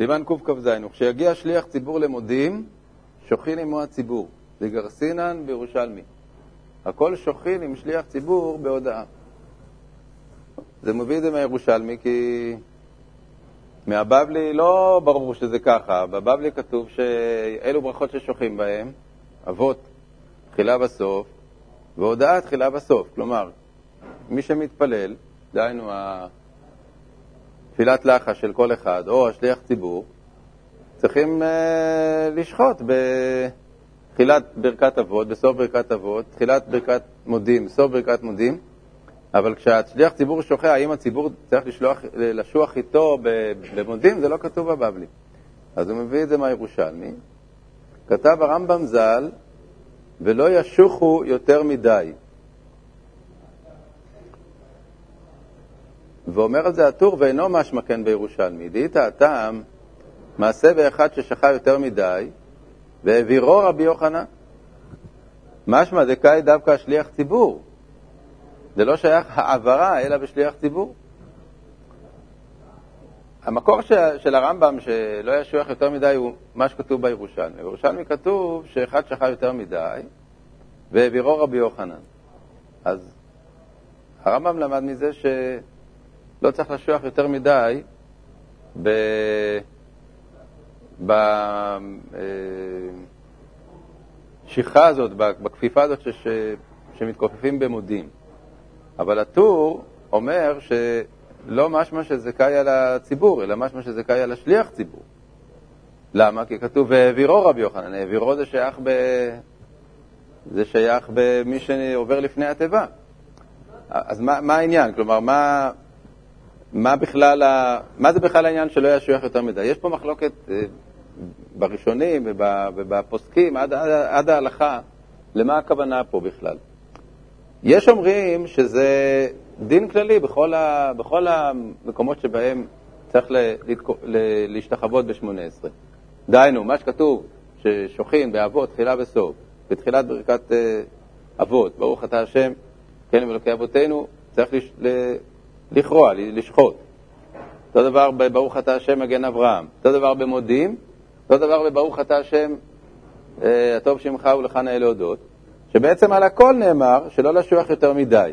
סימן קכ"ז, וכשיגיע שליח ציבור למודים, שוכין עמו הציבור, וגרסינן בירושלמי. הכל שוכין עם שליח ציבור בהודעה. זה מביא את זה מהירושלמי, כי מהבבלי לא ברור שזה ככה. בבבלי כתוב שאלו ברכות ששוכין בהן, אבות תחילה בסוף, והודעה תחילה בסוף. כלומר, מי שמתפלל, דהיינו תפילת לחש של כל אחד, או השליח ציבור, צריכים uh, לשחוט בתחילת ברכת אבות, בסוף ברכת אבות, תחילת ברכת מודים, בסוף ברכת מודים, אבל כשהשליח ציבור שוכח, האם הציבור צריך לשלוח, לשוח איתו במודים, זה לא כתוב בבבלי. אז הוא מביא את זה מהירושלמי. כתב הרמב"ם ז"ל, ולא ישוחו יותר מדי. ואומר על זה הטור, ואינו משמע כן בירושלמי. דהית הטעם, מעשה באחד ששכה יותר מדי, והעבירו רבי יוחנן. משמע דקאי דווקא שליח ציבור. זה לא שייך העברה, אלא בשליח ציבור. המקור של הרמב"ם, שלא ישוח יותר מדי, הוא מה שכתוב בירושלמי. בירושלמי כתוב שאחד שכה יותר מדי, והעבירו רבי יוחנן. אז הרמב"ם למד מזה שלא צריך לשוח יותר מדי ב... בשכחה הזאת, בכפיפה הזאת ש... שמתכופפים במודים. אבל הטור אומר שלא משמע שזכאי על הציבור, אלא משמע שזכאי על השליח ציבור. למה? כי כתוב והעבירו רבי יוחנן, העבירו זה שייך, ב... זה שייך במי שעובר לפני התיבה. אז מה, מה העניין? כלומר, מה, מה, בכלל ה... מה זה בכלל העניין שלא ישוייך יותר מדי? יש פה מחלוקת אה, בראשונים ובפוסקים עד, עד, עד ההלכה, למה הכוונה פה בכלל? יש אומרים שזה דין כללי בכל, ה, בכל המקומות שבהם צריך ל, ל, להשתחוות ב-18. דהיינו, מה שכתוב, ששוכין באבות, תחילה וסוף, בתחילת ברכת uh, אבות, ברוך אתה השם, כן ואלוקי אבותינו, צריך לש, לכרוע, לשחוט. אותו דבר בברוך אתה השם מגן אברהם. אותו דבר במודים, אותו דבר בברוך אתה השם, uh, הטוב שמך ולך נאה להודות. שבעצם על הכל נאמר שלא לשוח יותר מדי.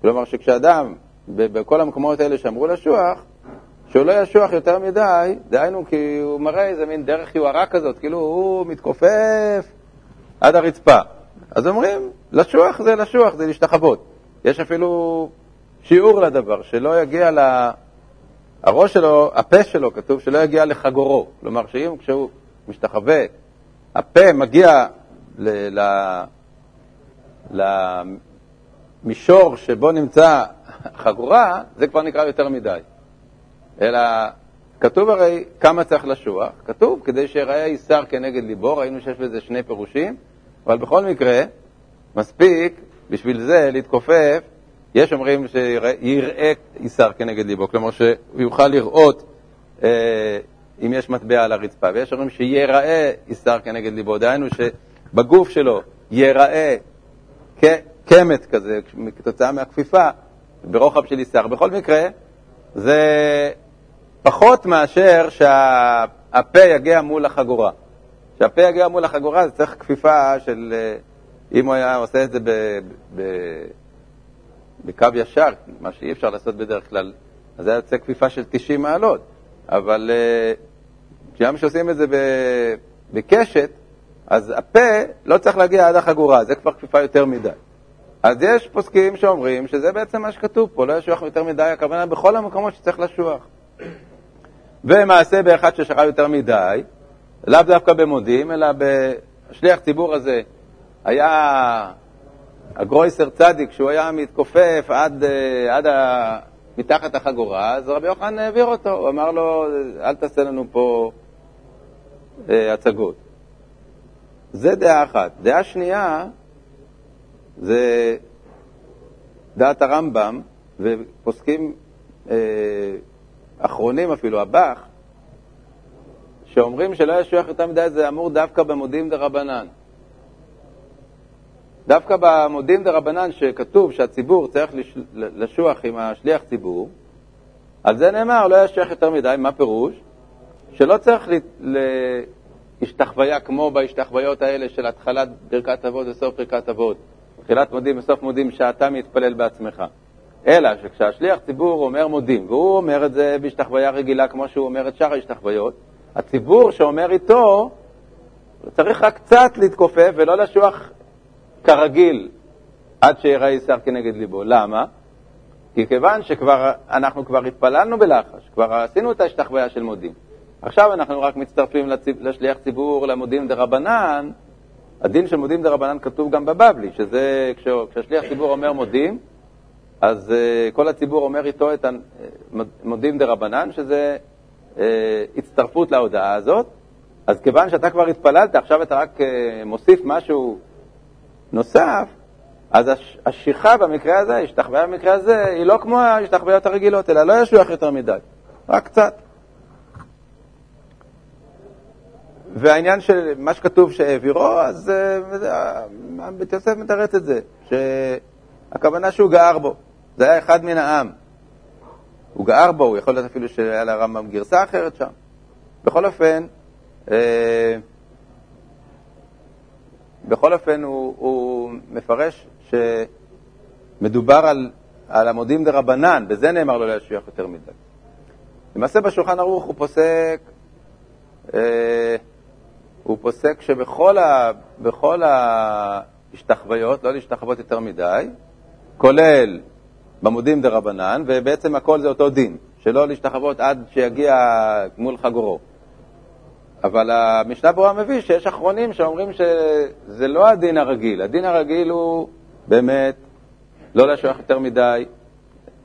כלומר שכשאדם, בכל המקומות האלה שאמרו לשוח, שהוא לא ישוח יותר מדי, דהיינו כי הוא מראה איזה מין דרך יוהרה כזאת, כאילו הוא מתכופף עד הרצפה. אז אומרים, לשוח זה לשוח, זה להשתחוות. יש אפילו שיעור לדבר, שלא יגיע ל... הראש שלו, הפה שלו, כתוב שלא יגיע לחגורו. כלומר, שאם כשהוא משתחווה, הפה מגיע ל... ל... למישור שבו נמצא חגורה, זה כבר נקרא יותר מדי. אלא כתוב הרי כמה צריך לשוח, כתוב כדי שיראה איסר כנגד ליבו, ראינו שיש בזה שני פירושים, אבל בכל מקרה, מספיק בשביל זה להתכופף, יש אומרים שיראה איסר כנגד ליבו, כלומר שהוא יוכל לראות אה, אם יש מטבע על הרצפה, ויש אומרים שיראה איסר כנגד ליבו, דהיינו שבגוף שלו ייראה קמת כזה, כתוצאה מהכפיפה, ברוחב של יסר. בכל מקרה, זה פחות מאשר שהפה יגיע מול החגורה. כשהפה יגיע מול החגורה זה צריך כפיפה של, אה, אם הוא היה עושה את זה ב, ב, בקו ישר, מה שאי אפשר לעשות בדרך כלל, אז היה יוצא כפיפה של 90 מעלות. אבל אה, כשגם כשעושים את זה בקשת, אז הפה לא צריך להגיע עד החגורה, זה כבר כפיפה יותר מדי. אז יש פוסקים שאומרים שזה בעצם מה שכתוב פה, לא ישוח יותר מדי, הכוונה בכל המקומות שצריך לשוח. ומעשה באחד ששכב יותר מדי, לאו דווקא במודים, אלא בשליח ציבור הזה היה הגרויסר צדיק, שהוא היה מתכופף עד, עד ה... מתחת החגורה, אז רבי יוחנן העביר אותו, הוא אמר לו, אל תעשה לנו פה אה, הצגות. זה דעה אחת. דעה שנייה זה דעת הרמב"ם, ופוסקים אה, אחרונים אפילו, הבח, שאומרים שלא ישוייך יותר מדי, זה אמור דווקא במודים דה רבנן. דווקא במודים דה רבנן, שכתוב שהציבור צריך לשוח עם השליח ציבור, על זה נאמר, לא ישוייך יותר מדי, מה פירוש? שלא צריך להשתחוויה כמו בהשתחוויות האלה של התחלת ברכת אבות וסוף ברכת אבות, תחילת מודים וסוף מודים, שאתה מתפלל בעצמך. אלא שכשהשליח ציבור אומר מודים, והוא אומר את זה בהשתחוויה רגילה כמו שהוא אומר את שאר ההשתחוויות, הציבור שאומר איתו צריך רק קצת להתכופף ולא לשוח כרגיל עד שיראה ישר כנגד ליבו. למה? כי כיוון שכבר, אנחנו כבר התפללנו בלחש, כבר עשינו את ההשתחוויה של מודים. עכשיו אנחנו רק מצטרפים לציב, לשליח ציבור, למודים דה רבנן. הדין של מודים דה רבנן כתוב גם בבבלי, שזה כשהשליח ציבור אומר מודים, אז uh, כל הציבור אומר איתו את המודים דה רבנן, שזה uh, הצטרפות להודעה הזאת. אז כיוון שאתה כבר התפללת, עכשיו אתה רק uh, מוסיף משהו נוסף, אז השיחה במקרה הזה, ההשתחוויה במקרה הזה, היא לא כמו ההשתחוויות הרגילות, אלא לא ישוח יותר מדי, רק קצת. והעניין של מה שכתוב שהעבירו, אז אה, בית יוסף מתרץ את זה, שהכוונה שהוא גער בו, זה היה אחד מן העם. הוא גער בו, הוא יכול להיות אפילו שהיה לרמב"ם גרסה אחרת שם. בכל אופן, אה, בכל אופן הוא, הוא מפרש שמדובר על, על המודים דה רבנן, בזה נאמר לו להשביח יותר מדי. למעשה בשולחן ערוך הוא פוסק, אה, הוא פוסק שבכל ה, ההשתחוויות, לא להשתחוות יותר מדי, כולל במודים דה רבנן, ובעצם הכל זה אותו דין, שלא להשתחוות עד שיגיע גמול חגורו. אבל המשנה ברורה מביא שיש אחרונים שאומרים שזה לא הדין הרגיל. הדין הרגיל הוא באמת לא לשוח יותר מדי,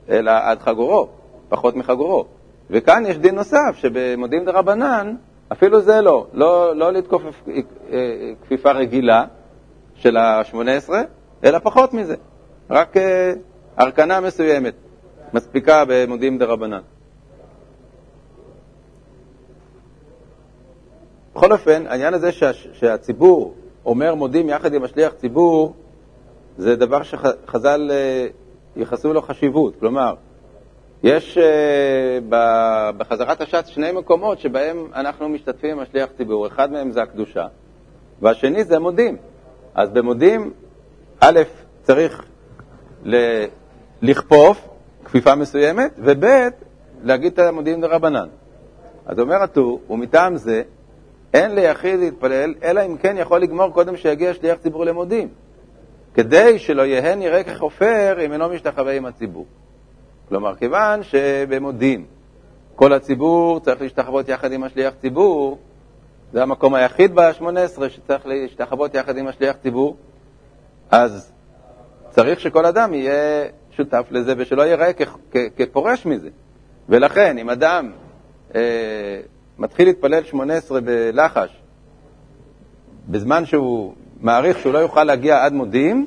אלא עד חגורו, פחות מחגורו. וכאן יש דין נוסף, שבמודים דה רבנן, אפילו זה לא, לא, לא לתקוף כפיפה רגילה של ה-18, אלא פחות מזה, רק אה, הרכנה מסוימת מספיקה במודים דה בכל אופן, העניין הזה שה, שהציבור אומר מודים יחד עם השליח ציבור, זה דבר שחז"ל אה, ייחסו לו חשיבות. כלומר, יש אה, בחזרת הש"ץ שני מקומות שבהם אנחנו משתתפים עם השליח ציבור. אחד מהם זה הקדושה, והשני זה מודים. אז במודים, א', צריך ל- לכפוף כפיפה מסוימת, וב', להגיד את המודים דרבנן. אז אומר הטור, ומטעם זה, אין ליחיד להתפלל, אלא אם כן יכול לגמור קודם שיגיע שליח ציבור למודים, כדי שלא יהא נראה כחופר אם אינו משתחווה עם הציבור. כלומר, כיוון שבמודים כל הציבור צריך להשתחוות יחד עם השליח ציבור, זה המקום היחיד ב-18 שצריך להשתחוות יחד עם השליח ציבור, אז צריך שכל אדם יהיה שותף לזה ושלא ייראה כפורש מזה. ולכן, אם אדם אה, מתחיל להתפלל 18 בלחש, בזמן שהוא מעריך שהוא לא יוכל להגיע עד מודים,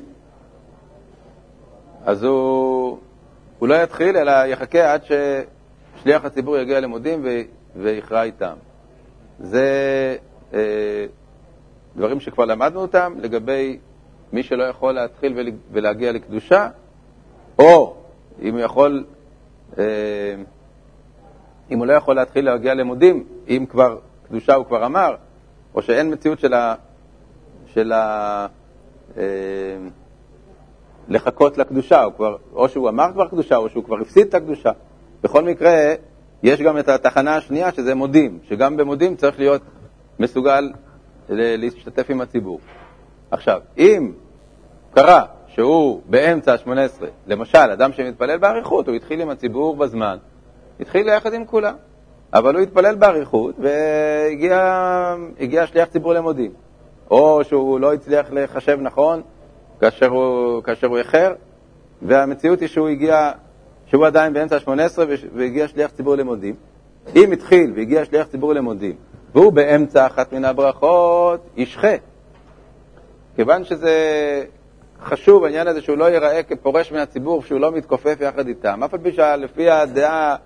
אז הוא, הוא לא יתחיל, אלא יחכה עד ששליח הציבור יגיע למודים ויכרע איתם. זה אה, דברים שכבר למדנו אותם לגבי מי שלא יכול להתחיל ולהגיע לקדושה, או אם הוא יכול... אה, אם הוא לא יכול להתחיל להגיע למודים, אם כבר קדושה הוא כבר אמר, או שאין מציאות של ה... של ה... אה, לחכות לקדושה, או, כבר, או שהוא אמר כבר קדושה, או שהוא כבר הפסיד את הקדושה. בכל מקרה, יש גם את התחנה השנייה, שזה מודים, שגם במודים צריך להיות מסוגל להשתתף עם הציבור. עכשיו, אם קרה שהוא באמצע ה-18, למשל, אדם שמתפלל באריכות, הוא התחיל עם הציבור בזמן, התחיל יחד עם כולם. אבל הוא התפלל באריכות והגיע שליח ציבור למודים. או שהוא לא הצליח לחשב נכון כאשר הוא, כאשר הוא איחר, והמציאות היא שהוא הגיע, שהוא עדיין באמצע ה-18 והגיע שליח ציבור למודים. אם התחיל והגיע שליח ציבור למודים, והוא באמצע אחת מן הברכות, ישחה. כיוון שזה חשוב, העניין הזה שהוא לא ייראה כפורש מהציבור, שהוא לא מתכופף יחד איתם, אף על פי שלפי הדעה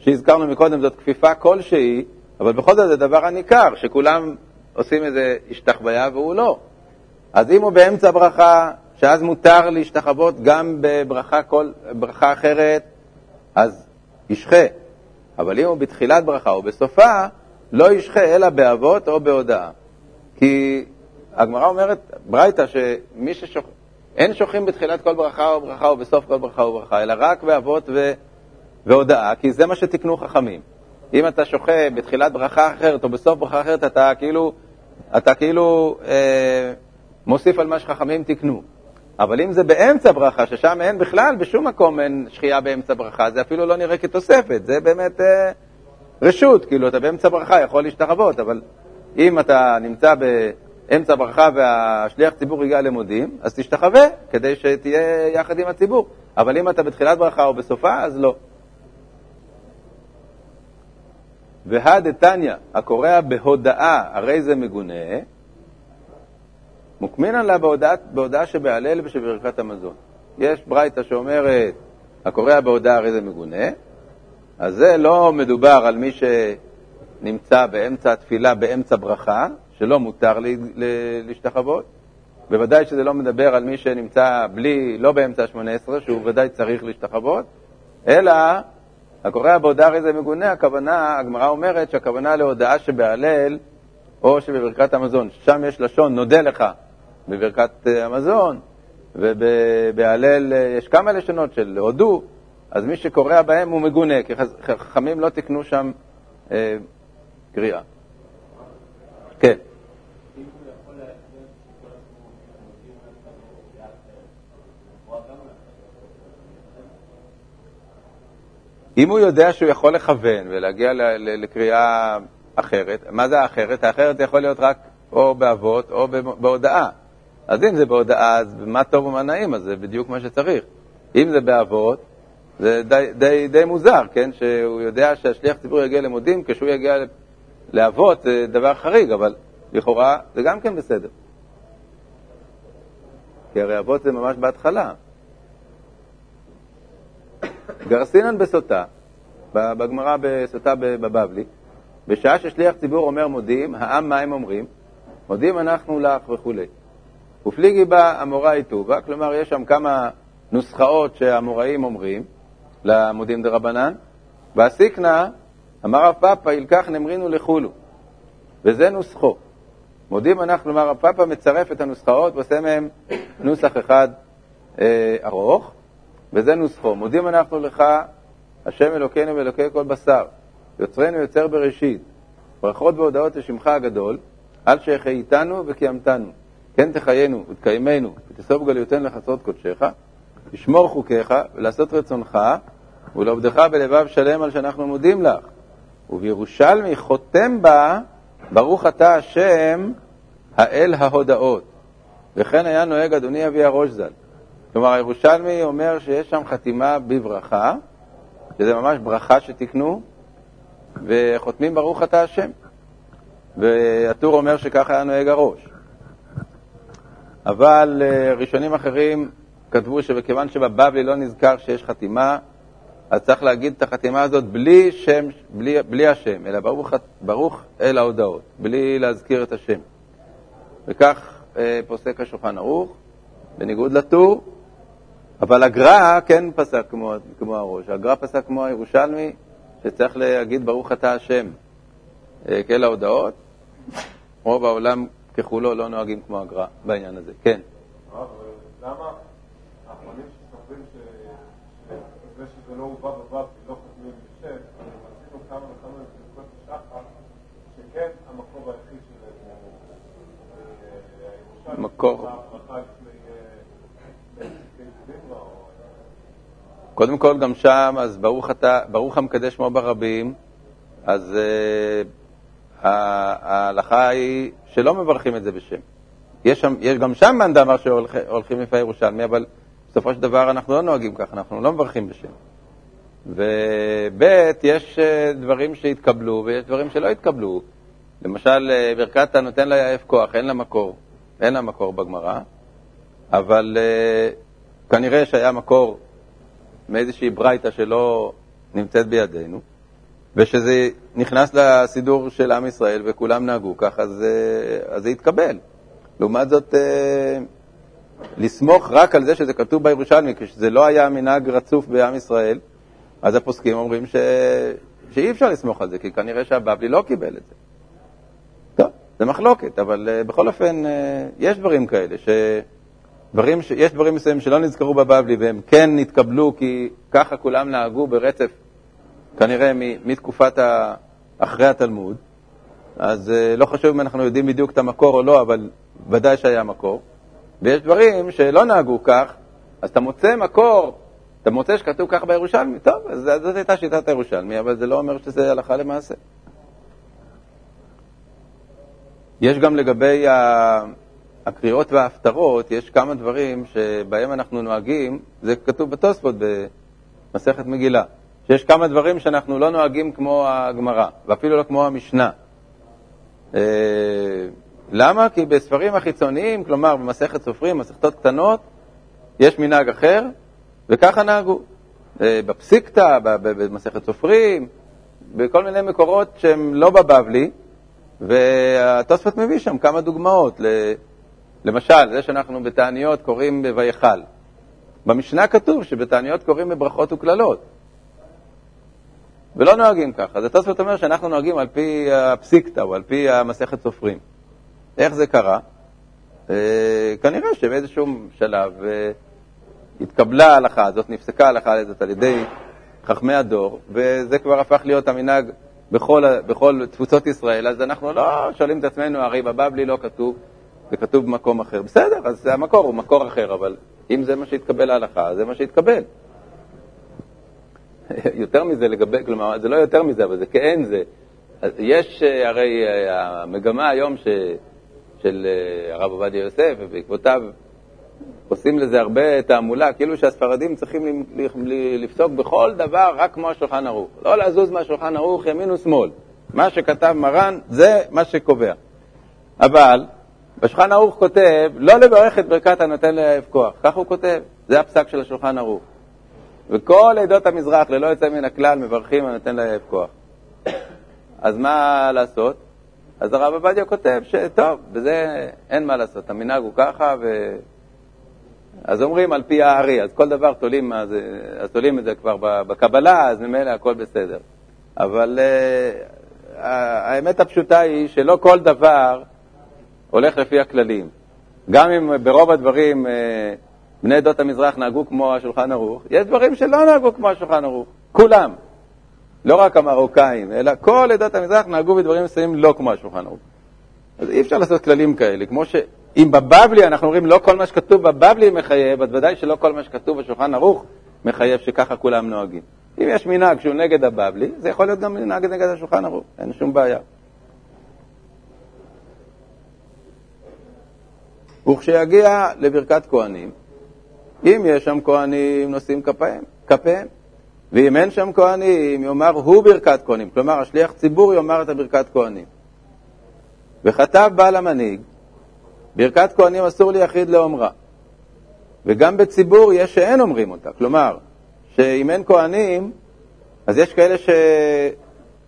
שהזכרנו מקודם זאת כפיפה כלשהי, אבל בכל זאת זה דבר הניכר, שכולם עושים איזה השתחוויה והוא לא. אז אם הוא באמצע ברכה, שאז מותר להשתחוות גם בברכה כל, ברכה אחרת, אז ישחה. אבל אם הוא בתחילת ברכה או בסופה, לא ישחה אלא באבות או בהודאה. כי הגמרא אומרת, ברייתא, שמי ששוכ... אין שוכחים בתחילת כל ברכה או ברכה או בסוף כל ברכה או ברכה, אלא רק באבות ו... והודאה, כי זה מה שתיקנו חכמים. אם אתה שוחה בתחילת ברכה אחרת או בסוף ברכה אחרת, אתה כאילו, אתה כאילו אה, מוסיף על מה שחכמים תיקנו. אבל אם זה באמצע ברכה, ששם אין בכלל, בשום מקום אין שחייה באמצע ברכה, זה אפילו לא נראה כתוספת, זה באמת אה, רשות, כאילו אתה באמצע ברכה יכול להשתחוות, אבל אם אתה נמצא באמצע ברכה והשליח ציבור הגיע למודים, אז תשתחווה כדי שתהיה יחד עם הציבור. אבל אם אתה בתחילת ברכה או בסופה, אז לא. והדתניא, הקורע בהודאה, הרי זה מגונה, מוקמינן לה בהודעה, בהודעה שבהלל ושבברכת המזון. יש ברייתא שאומרת, הקורע בהודעה הרי זה מגונה, אז זה לא מדובר על מי שנמצא באמצע התפילה, באמצע ברכה, שלא מותר להשתחוות. בוודאי שזה לא מדבר על מי שנמצא בלי, לא באמצע ה-18, שהוא ודאי צריך להשתחוות, אלא הקורא בהודעה הרי זה מגונה, הכוונה, הגמרא אומרת שהכוונה להודעה שבהלל או שבברכת המזון. שם יש לשון נודה לך בברכת אה, המזון, ובהלל אה, יש כמה לשונות של הודו, אז מי שקורא בהם הוא מגונה, כי חכמים לא תיקנו שם אה, קריאה. אם הוא יודע שהוא יכול לכוון ולהגיע לקריאה אחרת, מה זה האחרת? האחרת יכול להיות רק או באבות או בהודעה. אז אם זה בהודעה, אז מה טוב ומה נעים, אז זה בדיוק מה שצריך. אם זה באבות, זה די, די, די מוזר, כן? שהוא יודע שהשליח ציבור יגיע למודים, כשהוא יגיע לאבות זה דבר חריג, אבל לכאורה זה גם כן בסדר. כי הרי אבות זה ממש בהתחלה. גרסינן בסוטה, בגמרא בסוטה בבבלי, בשעה ששליח ציבור אומר מודים, העם מה הם אומרים? מודים אנחנו לך וכולי. ופליגי בה אמוראי טובה, כלומר יש שם כמה נוסחאות שהאמוראים אומרים למודים דרבנן, והסיקנה, אמר רב פאפא, ילקח נמרינו לחולו, וזה נוסחו. מודים אנחנו, כלומר רב פאפא מצרף את הנוסחאות ועושה מהם נוסח אחד אה, ארוך, וזה נוסחו. מודים אנחנו לך, השם אלוקינו ואלוקי כל בשר, יוצרנו יוצר בראשית, ברכות והודעות לשמך הגדול, על שהחייתנו וקיימתנו. כן תחיינו ותקיימנו ותסוב גליותנו לחצרות קודשך, לשמור חוקיך ולעשות רצונך, ולעובדך בלבב שלם על שאנחנו מודים לך. ובירושלמי חותם בה, ברוך אתה השם, האל ההודאות. וכן היה נוהג אדוני אבי הראש ז"ל. כלומר, הירושלמי אומר שיש שם חתימה בברכה, שזה ממש ברכה שתיקנו, וחותמים ברוך אתה השם. והטור אומר שככה היה נוהג הראש. אבל uh, ראשונים אחרים כתבו שבכיוון שבבבלי לא נזכר שיש חתימה, אז צריך להגיד את החתימה הזאת בלי שם, בלי, בלי השם, אלא ברוך, ברוך אל ההודעות, בלי להזכיר את השם. וכך uh, פוסק השולחן ערוך, בניגוד לטור, אבל הגר"א כן פסק כמו, כמו הראש, הגר"א פסק כמו הירושלמי, שצריך להגיד ברוך אתה השם אה, כאל ההודעות. רוב העולם ככולו לא נוהגים כמו הגר"א בעניין הזה. כן. למה האחרונים שסוברים שזה שזה לא הובא בבב לא חותמים בשם, רצינו כמה וכמה נקודות בשחר, שכן המקור היחיד שלהם הוא הירושלמי. קודם כל, גם שם, אז ברוך, אתה, ברוך המקדש שמו ברבים, אז uh, ההלכה היא שלא מברכים את זה בשם. יש, שם, יש גם שם מאן דאמר שהולכים לפי ירושלמי, אבל בסופו של דבר אנחנו לא נוהגים ככה, אנחנו לא מברכים בשם. וב' יש אה, דברים שהתקבלו ויש דברים שלא התקבלו. למשל, אה, ברכת הנותן לה יעף כוח, אין לה מקור, אין לה מקור בגמרא, אבל uh, כנראה שהיה מקור מאיזושהי ברייתא שלא נמצאת בידינו, ושזה נכנס לסידור של עם ישראל וכולם נהגו כך, אז, אה, אז זה יתקבל. לעומת זאת, אה, לסמוך רק על זה שזה כתוב בירושלמי, כשזה לא היה מנהג רצוף בעם ישראל, אז הפוסקים אומרים ש... שאי אפשר לסמוך על זה, כי כנראה שהבבלי לא קיבל את זה. טוב, זה מחלוקת, אבל uh, בכל אופן, יש דברים כאלה, ש... דברים ש... יש דברים מסוימים שלא נזכרו בבבלי והם כן נתקבלו כי ככה כולם נהגו ברצף, כנראה מתקופת ה... אחרי התלמוד, אז uh, לא חשוב אם אנחנו יודעים בדיוק את המקור או לא, אבל ודאי שהיה מקור. ויש דברים שלא נהגו כך, אז אתה מוצא מקור, אתה מוצא שכתוב כך בירושלמי, טוב, אז זאת הייתה שיטת הירושלמי, אבל זה לא אומר שזה הלכה למעשה. יש גם לגבי הקריאות וההפטרות, יש כמה דברים שבהם אנחנו נוהגים, זה כתוב בתוספות במסכת מגילה, שיש כמה דברים שאנחנו לא נוהגים כמו הגמרא, ואפילו לא כמו המשנה. אה, למה? כי בספרים החיצוניים, כלומר במסכת סופרים, מסכתות קטנות, יש מנהג אחר, וככה נהגו. אה, בפסיקתא, במסכת סופרים, בכל מיני מקורות שהם לא בבבלי, והתוספות מביא שם כמה דוגמאות. למשל, זה שאנחנו בתעניות קוראים ב"ויכל". במשנה כתוב שבתעניות קוראים בברכות וקללות, ולא נוהגים ככה. אז התוספות אומר שאנחנו נוהגים על פי הפסיקתא או על פי המסכת סופרים. איך זה קרה? אה, כנראה שבאיזשהו שלב אה, התקבלה ההלכה הזאת, נפסקה ההלכה הזאת על ידי חכמי הדור, וזה כבר הפך להיות המנהג בכל, בכל תפוצות ישראל, אז אנחנו לא שואלים את עצמנו, הרי בבבלי לא כתוב, זה כתוב במקום אחר. בסדר, אז המקור הוא מקור אחר, אבל אם זה מה שהתקבל להלכה, זה מה שהתקבל. יותר מזה לגבי, כלומר, זה לא יותר מזה, אבל זה כאין זה. יש אה, הרי המגמה היום ש... של אה, הרב עובדיה יוסף, ובעקבותיו עושים לזה הרבה תעמולה, כאילו שהספרדים צריכים לפסוק בכל דבר רק כמו השולחן ערוך. לא לזוז מהשולחן ערוך ימין ושמאל. מה שכתב מרן זה מה שקובע. אבל בשולחן ערוך כותב לא לברך את ברכת הנותן לאהב כוח. כך הוא כותב, זה הפסק של השולחן ערוך. וכל עדות המזרח, ללא יוצא מן הכלל, מברכים הנותן לאהב כוח. אז מה לעשות? אז הרב עובדיה כותב שטוב, בזה אין מה לעשות, המנהג הוא ככה, ו... אז אומרים על פי הארי, אז כל דבר תולים, אז, אז תולים את זה כבר בקבלה, אז ממילא הכל בסדר. אבל uh, האמת הפשוטה היא שלא כל דבר הולך לפי הכללים. גם אם ברוב הדברים uh, בני עדות המזרח נהגו כמו השולחן ערוך, יש דברים שלא נהגו כמו השולחן ערוך, כולם. לא רק המרוקאים, אלא כל עדות המזרח נהגו בדברים מסוימים לא כמו השולחן ערוך. אז אי אפשר לעשות כללים כאלה, כמו שאם בבבלי אנחנו אומרים לא כל מה שכתוב בבבלי מחייב, אז ודאי שלא כל מה שכתוב בשולחן ערוך מחייב שככה כולם נוהגים. אם יש מנהג שהוא נגד הבבלי, זה יכול להיות גם מנהג נגד השולחן ערוך, אין שום בעיה. וכשיגיע לברכת כהנים, אם יש שם כהנים נושאים כפיהם, כפיהם. ואם אין שם כהנים, יאמר הוא ברכת כהנים. כלומר, השליח ציבור יאמר את הברכת כהנים. וכתב בעל המנהיג, ברכת כהנים אסור ליחיד לאומרה. וגם בציבור יש שאין אומרים אותה. כלומר, שאם אין כהנים, אז יש כאלה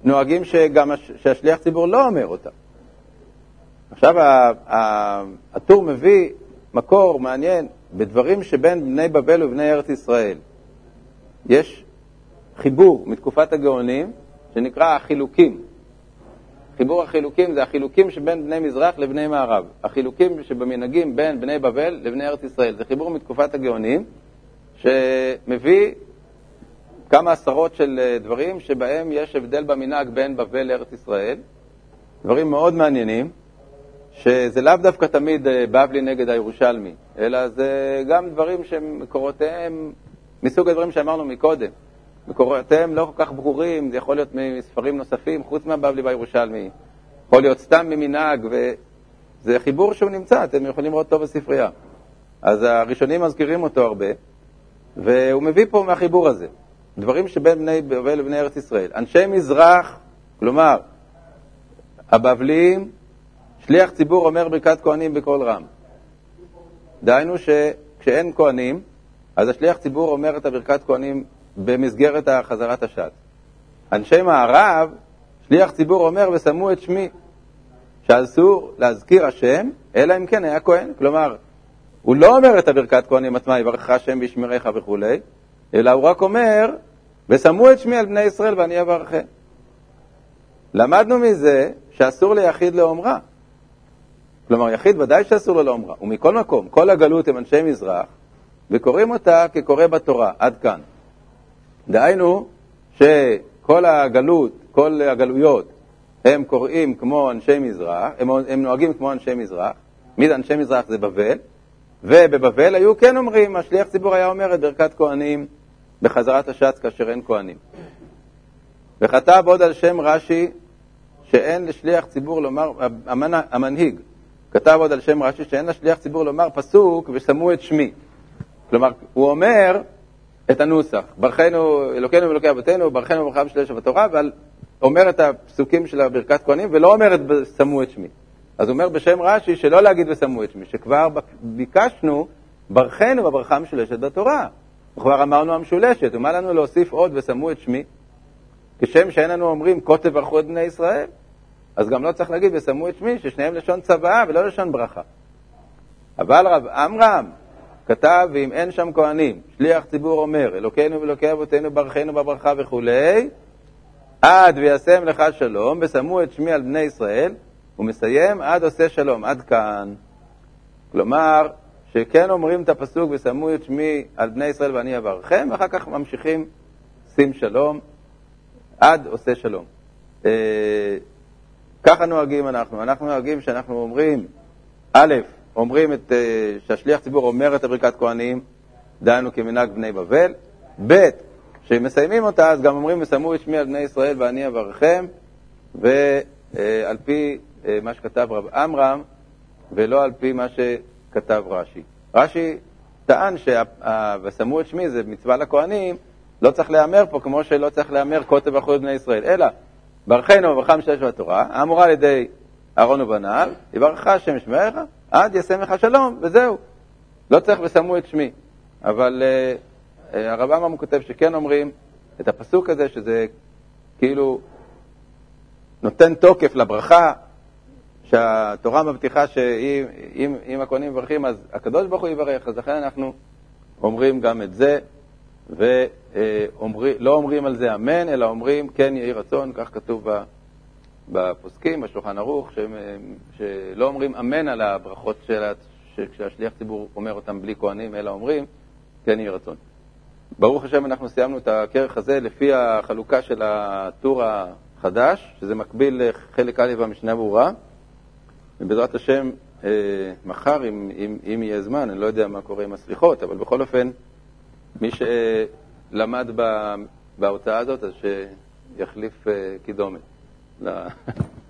שנוהגים שגם שהשליח ציבור לא אומר אותה. עכשיו הטור מביא מקור מעניין בדברים שבין בני בבל ובני ארץ ישראל. יש חיבור מתקופת הגאונים שנקרא החילוקים. חיבור החילוקים זה החילוקים שבין בני מזרח לבני מערב. החילוקים שבמנהגים בין בני בבל לבני ארץ ישראל. זה חיבור מתקופת הגאונים שמביא כמה עשרות של אה, דברים שבהם יש הבדל במנהג בין בבל לארץ ישראל. דברים מאוד מעניינים, שזה לאו דווקא תמיד אה, בבלי נגד הירושלמי, אלא זה גם דברים שמקורותיהם מסוג הדברים שאמרנו מקודם. מקורותיהם לא כל כך ברורים, זה יכול להיות מספרים נוספים, חוץ מהבבלי והירושלמי. יכול להיות סתם ממנהג, וזה חיבור שהוא נמצא, אתם יכולים לראות טוב בספרייה. אז הראשונים מזכירים אותו הרבה, והוא מביא פה מהחיבור הזה, דברים שבין בני בבל לבני ארץ ישראל. אנשי מזרח, כלומר, הבבלים, שליח ציבור אומר ברכת כהנים בקול רם. דהיינו שכשאין כהנים, אז השליח ציבור אומר את הברכת כהנים במסגרת חזרת השד. אנשי מערב, שליח ציבור אומר, ושמו את שמי, שאסור להזכיר השם, אלא אם כן היה כהן. כלומר, הוא לא אומר את הברכת כהנים עצמה, יברכך השם וישמריך וכולי, אלא הוא רק אומר, ושמו את שמי על בני ישראל ואני אברכם. למדנו מזה שאסור ליחיד לאומרה. כלומר, יחיד ודאי שאסור לו לאומרה. ומכל מקום, כל הגלות הם אנשי מזרח, וקוראים אותה כקורא בתורה, עד כאן. דהיינו, שכל הגלות, כל הגלויות, הם קוראים כמו אנשי מזרח, הם, הם נוהגים כמו אנשי מזרח. מי זה אנשי מזרח? זה בבל. ובבבל היו כן אומרים, השליח ציבור היה אומר את ברכת כהנים בחזרת השץ כאשר אין כהנים. וכתב עוד על שם רש"י שאין לשליח ציבור לומר, המנהיג, כתב עוד על שם רש"י שאין לשליח ציבור לומר פסוק ושמו את שמי. כלומר, הוא אומר את הנוסח, ברכנו, אלוקינו ואלוקי אבותינו, ברכנו וברכה בשלש בתורה, אבל אומר את הפסוקים של ברכת כהנים ולא אומר את שמו את שמי. אז הוא אומר בשם רש"י שלא להגיד ושמו את שמי, שכבר ביקשנו ברכנו בברכה המשולשת בתורה. וכבר אמרנו המשולשת, ומה לנו להוסיף עוד ושמו את שמי? כשם שאין לנו אומרים כה תברכו את בני ישראל, אז גם לא צריך להגיד ושמו את שמי, ששניהם לשון צוואה ולא לשון ברכה. אבל רב עמרם כתב, ואם אין שם כהנים, שליח ציבור אומר, אלוקינו ואלוקי אבותינו ברכנו בברכה וכולי, עד וישם לך שלום, ושמו את שמי על בני ישראל, ומסיים עד עושה שלום, עד כאן. כלומר, שכן אומרים את הפסוק ושמו את שמי על בני ישראל ואני אברכם, ואחר כך ממשיכים שים שלום עד עושה שלום. אה, ככה נוהגים אנחנו. אנחנו נוהגים שאנחנו אומרים, א', אומרים את, אה, שהשליח ציבור אומר את הברכת כהנים, דהיינו כמנהג בני בבל, ב', כשמסיימים אותה, אז גם אומרים, ושמו את שמי על בני ישראל ואני אברכם, ועל פי אה, מה שכתב רב עמרם, ולא על פי מה שכתב רש"י. רש"י טען ש"ושמו את שמי" זה מצווה לכהנים, לא צריך להיאמר פה כמו שלא צריך להיאמר כותב אחוז בני ישראל, אלא ברכנו וברכה משתמש בתורה, האמורה על ידי אהרון ובניו, יברכך השם שמעך, עד ישם לך שלום, וזהו. לא צריך ושמו את שמי. אבל uh, הרב עמרם כותב שכן אומרים את הפסוק הזה, שזה כאילו נותן תוקף לברכה, שהתורה מבטיחה שאם הכהנים מברכים, אז הקדוש ברוך הוא יברך, אז לכן אנחנו אומרים גם את זה, ולא אומרים על זה אמן, אלא אומרים כן יהי רצון, כך כתוב בפוסקים, בשולחן ערוך, שלא אומרים אמן על הברכות כשהשליח ציבור אומר אותם בלי כהנים, אלא אומרים כן יהי רצון. ברוך השם, אנחנו סיימנו את הכרך הזה לפי החלוקה של הטור החדש, שזה מקביל לחלק א' במשנה ברורה. ובעזרת השם, אה, מחר, אם, אם, אם יהיה זמן, אני לא יודע מה קורה עם הסליחות, אבל בכל אופן, מי שלמד בהוצאה הזאת, אז שיחליף אה, קידומת.